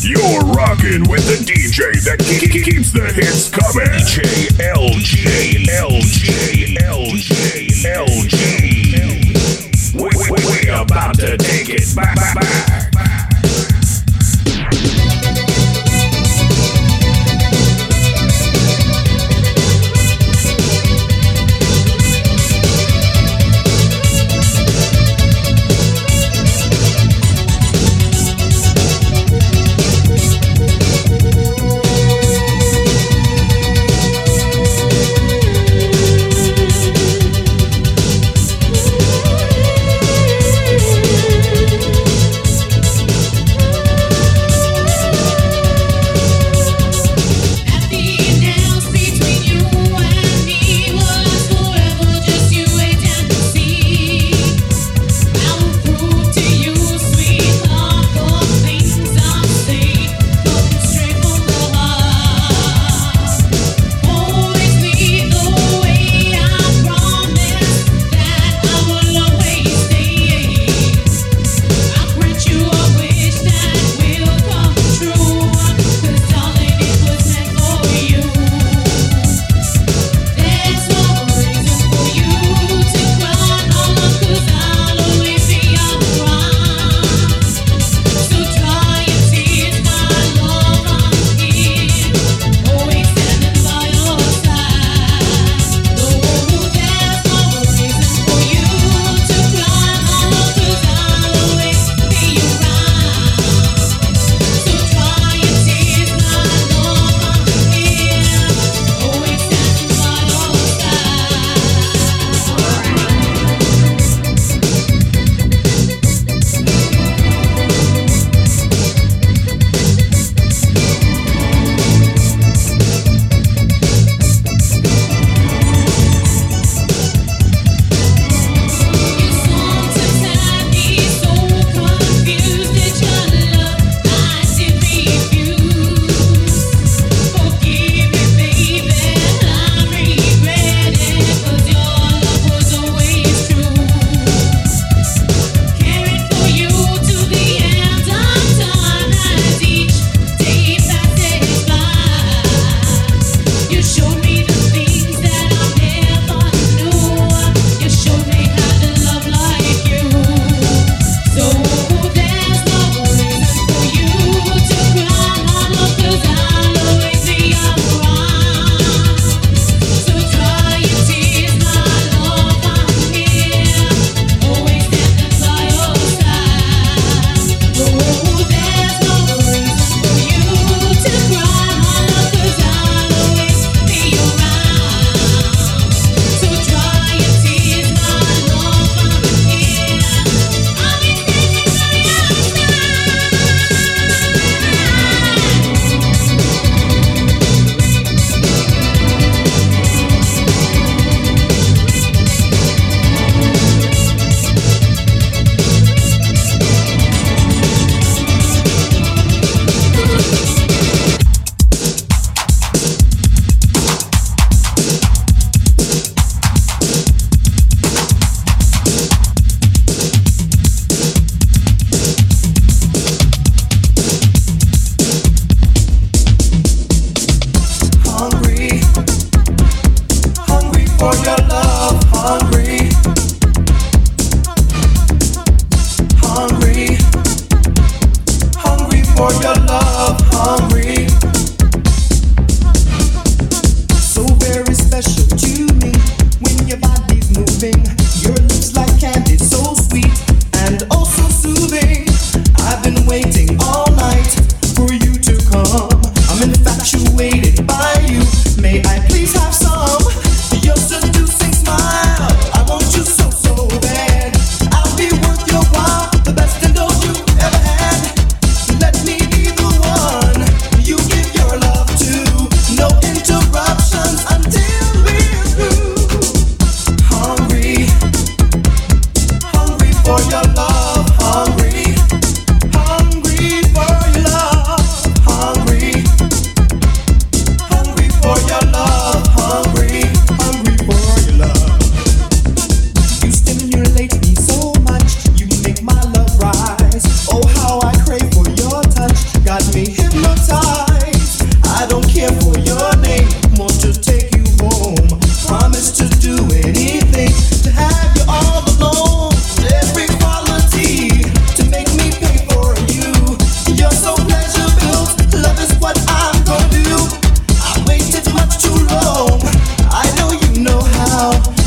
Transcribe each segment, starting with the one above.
You're rocking with the DJ that ke- ke- keeps the hits coming. DJ LG, LG, LG, LG. We, we, we about to take it back, back, back. Oh.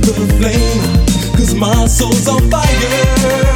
The flame, cause my soul's on fire.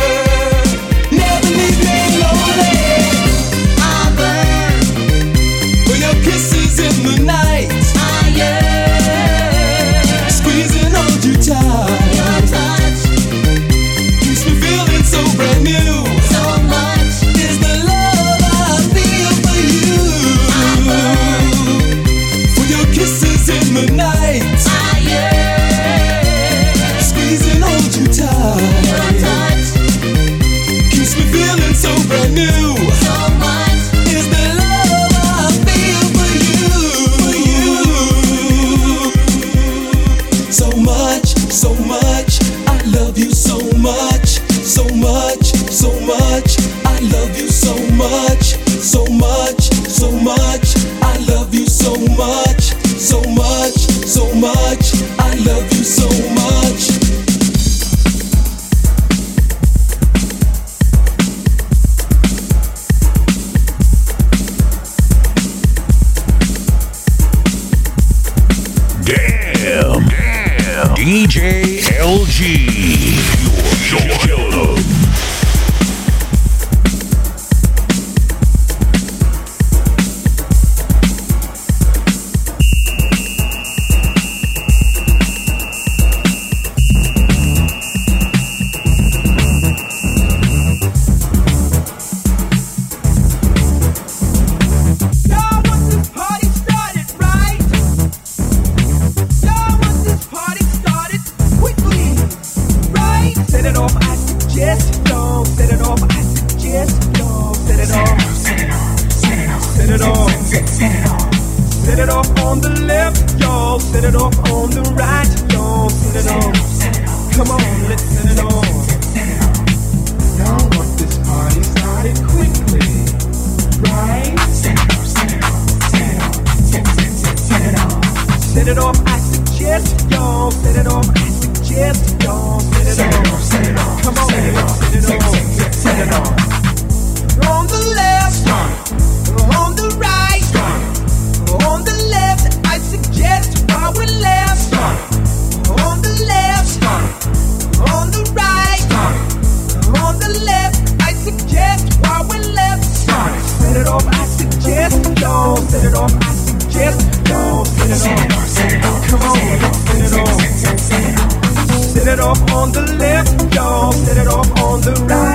on the left, y'all set it off on the right.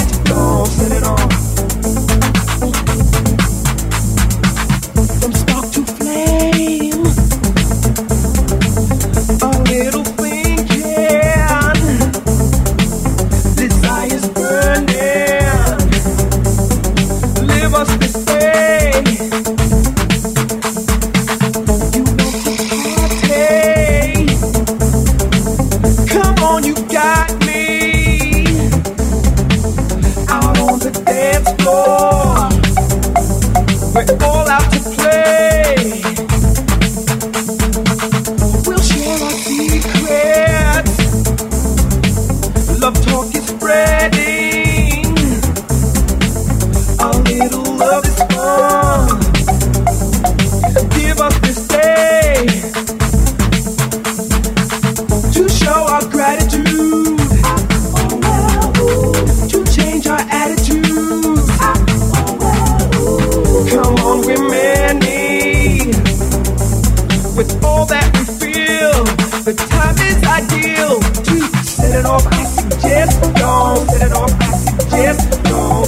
suggest set it off. I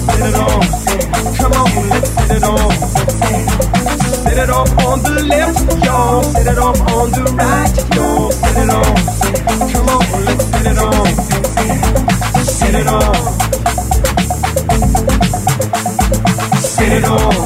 set it off. Come on, let's set it off. Set it off on the left. Set it off on the right. Set it off. Come on, let's set it off. Set it off. Set it off.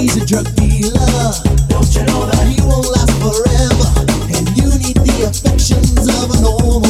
he's a drug dealer. Don't you know that he won't last forever? And you need the affections of a normal.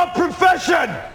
Your profession?